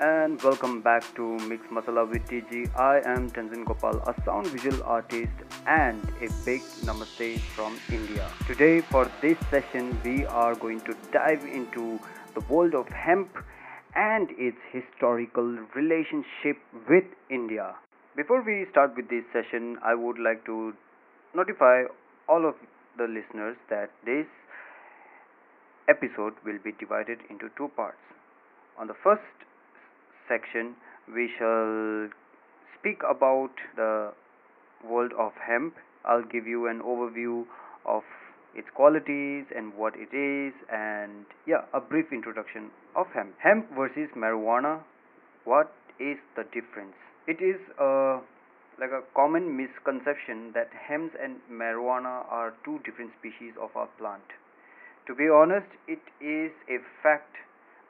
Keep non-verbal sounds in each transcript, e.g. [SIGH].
and welcome back to Mix Masala with TG. I am Tenzin Gopal, a sound visual artist and a big namaste from India. Today, for this session, we are going to dive into the world of hemp and its historical relationship with India. Before we start with this session, I would like to notify all of the listeners that this episode will be divided into two parts. On the first section, we shall speak about the world of hemp. I'll give you an overview of its qualities and what it is, and yeah, a brief introduction of hemp. Hemp versus marijuana. What is the difference? It is a like a common misconception that hemp and marijuana are two different species of a plant. To be honest, it is a fact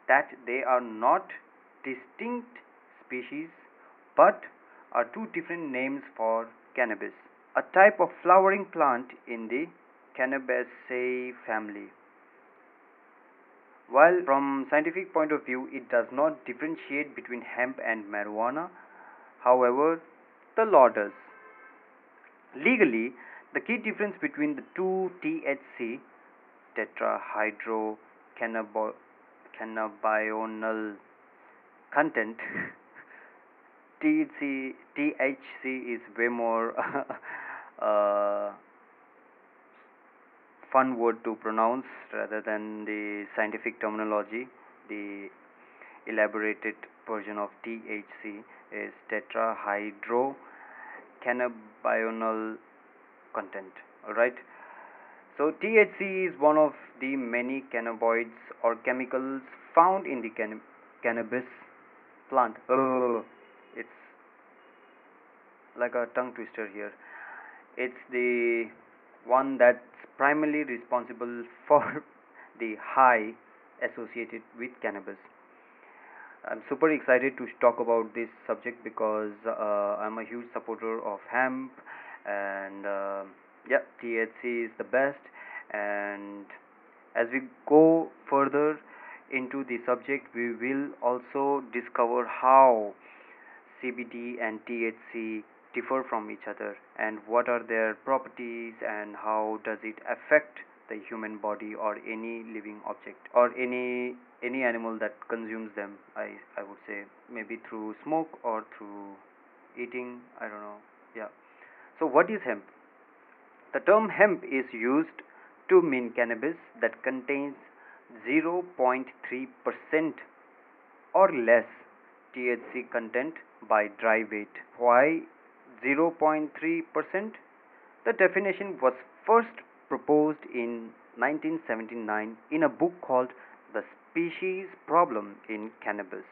that they are not distinct species but are two different names for cannabis, a type of flowering plant in the Cannabaceae family. While from scientific point of view it does not differentiate between hemp and marijuana, however, the law does. Legally, the key difference between the two THC tetrahydrocannabinol content. [LAUGHS] THC THC is way more [LAUGHS] uh, fun word to pronounce rather than the scientific terminology. The elaborated version of THC is tetrahydrocannabinol content. Alright so THC is one of the many cannabinoids or chemicals found in the can- cannabis plant. [LAUGHS] It's like a tongue twister here. It's the one that's primarily responsible [LAUGHS] for the high associated with cannabis. I'm super excited to talk about this subject because uh, I'm a huge supporter of hemp and uh, yeah, THC is the best. And as we go further into the subject, we will also discover how CBD and THC differ from each other and what are their properties and how does it affect the human body or any living object or any any animal that consumes them i i would say. Maybe through smoke or through eating i don't know. Yeah. So what is hemp? The term hemp is used to mean cannabis that contains 0.3% or less THC content by dry weight. Why 0.3%? The definition was first proposed in 1979 in a book called The Species Problem in Cannabis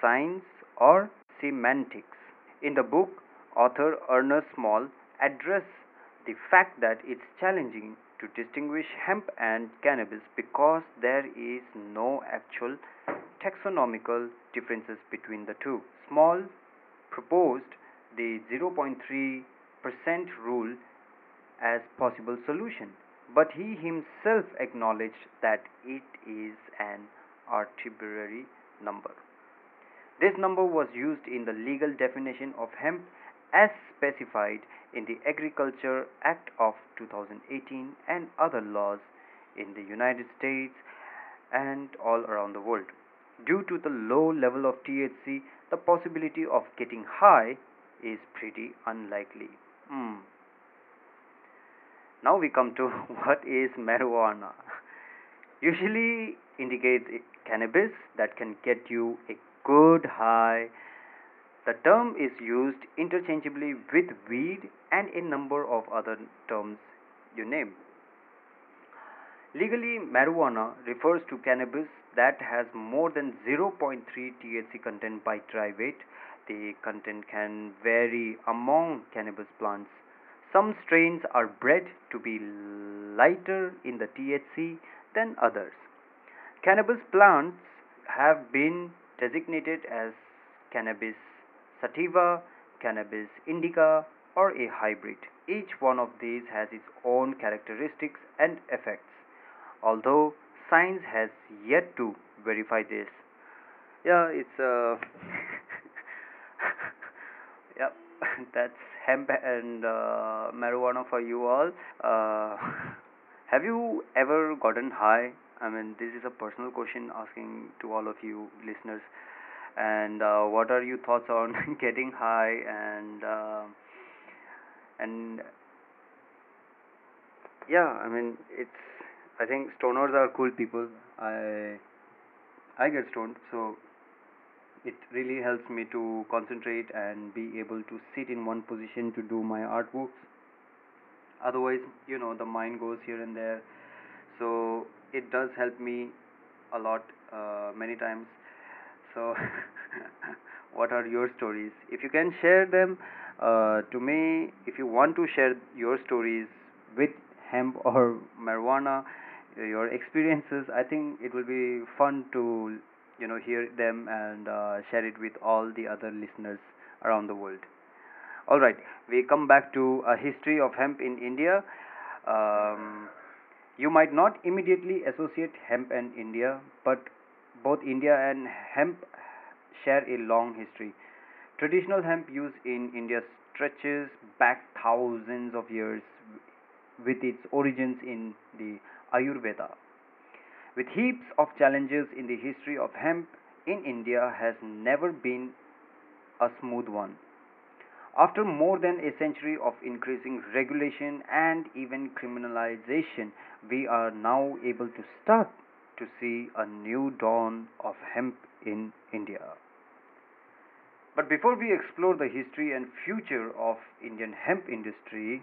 Science or Semantics. In the book, author Ernest Small addressed the fact that it's challenging to distinguish hemp and cannabis because there is no actual taxonomical differences between the two. Small proposed the 0.3% rule as possible solution, but he himself acknowledged that it is an arbitrary number. This number was used in the legal definition of hemp as specified in the Agriculture Act of 2018 and other laws in the United States and all around the world. Due to the low level of THC, the possibility of getting high is pretty unlikely. Hmm. Now we come to [LAUGHS] what is marijuana. Usually indicates cannabis that can get you a good high the term is used interchangeably with weed and a number of other terms you name. Legally, marijuana refers to cannabis that has more than 0.3 THC content by dry weight. The content can vary among cannabis plants. Some strains are bred to be lighter in the THC than others. Cannabis plants have been designated as cannabis sativa, cannabis indica, or a hybrid. Each one of these has its own characteristics and effects, although science has yet to verify this. yeah it's uh [LAUGHS] yep [LAUGHS] that's hemp and uh, marijuana for you all uh, [LAUGHS] have you ever gotten high i mean this is a personal question asking to all of you listeners and uh, what are your thoughts on [LAUGHS] getting high and uh, and yeah i mean it's i think stoners are cool people. I i get stoned so it really helps me to concentrate and be able to sit in one position to do my artworks. Otherwise you know the mind goes here and there. So it does help me a lot uh, many times so [LAUGHS] what are your stories? If you can share them uh, to me if you want to share your stories with hemp [LAUGHS] or marijuana your experiences i think it will be fun to you know hear them and uh, share it with all the other listeners around the world. All right we come back to a history of hemp in india. Um, you might not immediately associate hemp and india but both india and hemp share a long history traditional hemp use in india stretches back thousands of years with its origins in the ayurveda with heaps of challenges in the history of hemp in India has never been a smooth one. After more than a century of increasing regulation and even criminalization, we are now able to start to see a new dawn of hemp in India. But before we explore the history and future of Indian hemp industry,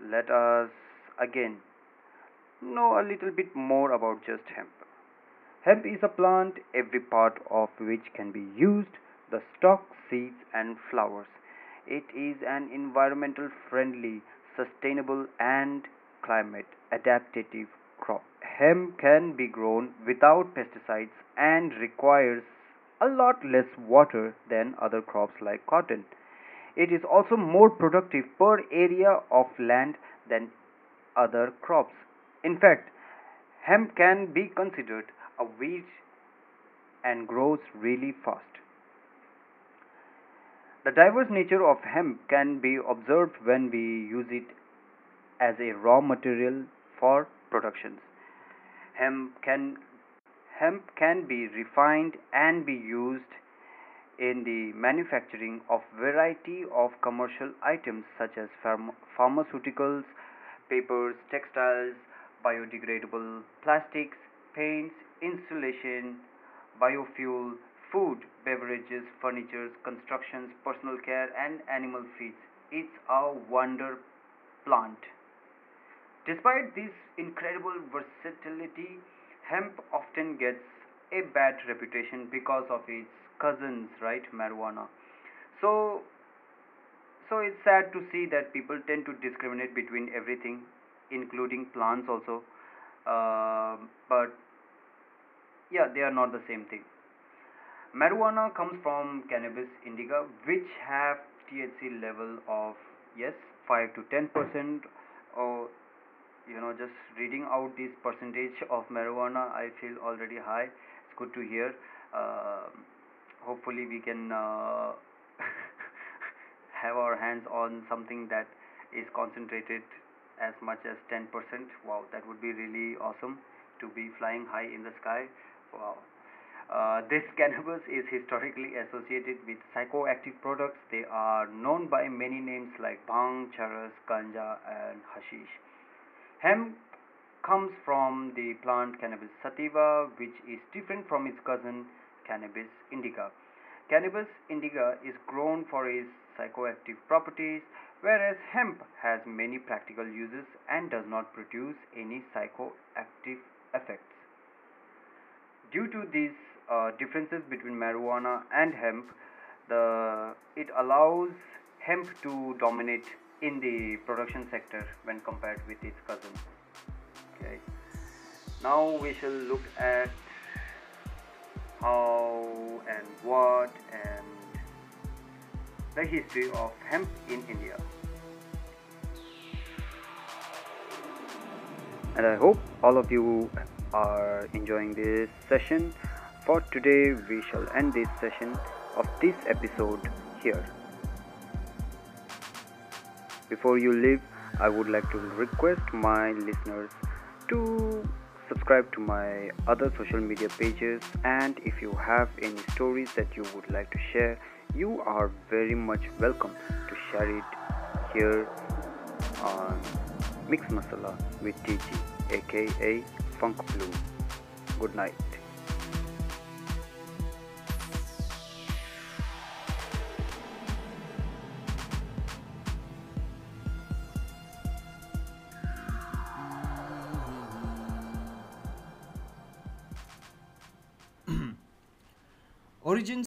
let us again know a little bit more about just hemp. Hemp is a plant, every part of which can be used the stalk, seeds, and flowers. It is an environmental friendly, sustainable, and climate adaptive crop. Hemp can be grown without pesticides and requires a lot less water than other crops like cotton. It is also more productive per area of land than other crops. In fact, hemp can be considered a weed and grows really fast. The diverse nature of hemp can be observed when we use it as a raw material for productions. Hemp can hemp can be refined and be used in the manufacturing of variety of commercial items such as pharm- pharmaceuticals, papers, textiles, biodegradable plastics, paints, insulation, biofuel, food, beverages, furniture, constructions, personal care, and animal feeds. It's a wonder plant. Despite this incredible versatility, hemp often gets a bad reputation because of its cousins, right? Marijuana. So, so it's sad to see that people tend to discriminate between everything including plants also uh, but yeah they are not the same thing marijuana comes from cannabis indica which have thc level of yes 5 to 10 percent or you know just reading out this percentage of marijuana i feel already high it's good to hear uh, hopefully we can uh, [LAUGHS] have our hands on something that is concentrated as much as 10%. Wow, that would be really awesome to be flying high in the sky. Wow. Uh, this [LAUGHS] cannabis is historically associated with psychoactive products. They are known by many names like bhang, charas, ganja, and hashish. Hemp comes from the plant Cannabis sativa, which is different from its cousin Cannabis indica. Cannabis indica is grown for its psychoactive properties whereas hemp has many practical uses and does not produce any psychoactive effects. Due to these uh, differences between marijuana and hemp, the, it allows hemp to dominate in the production sector when compared with its cousin. Okay. Now we shall look at how and what and the history of hemp in India. And I hope all of you are enjoying this session. For today, we shall end this session of this episode here. Before you leave, I would like to request my listeners to subscribe to my other social media pages and if you have any stories that you would like to share, you are very much welcome to share it here on Mix Masala with TG aka Funk Blue. Good night. Origins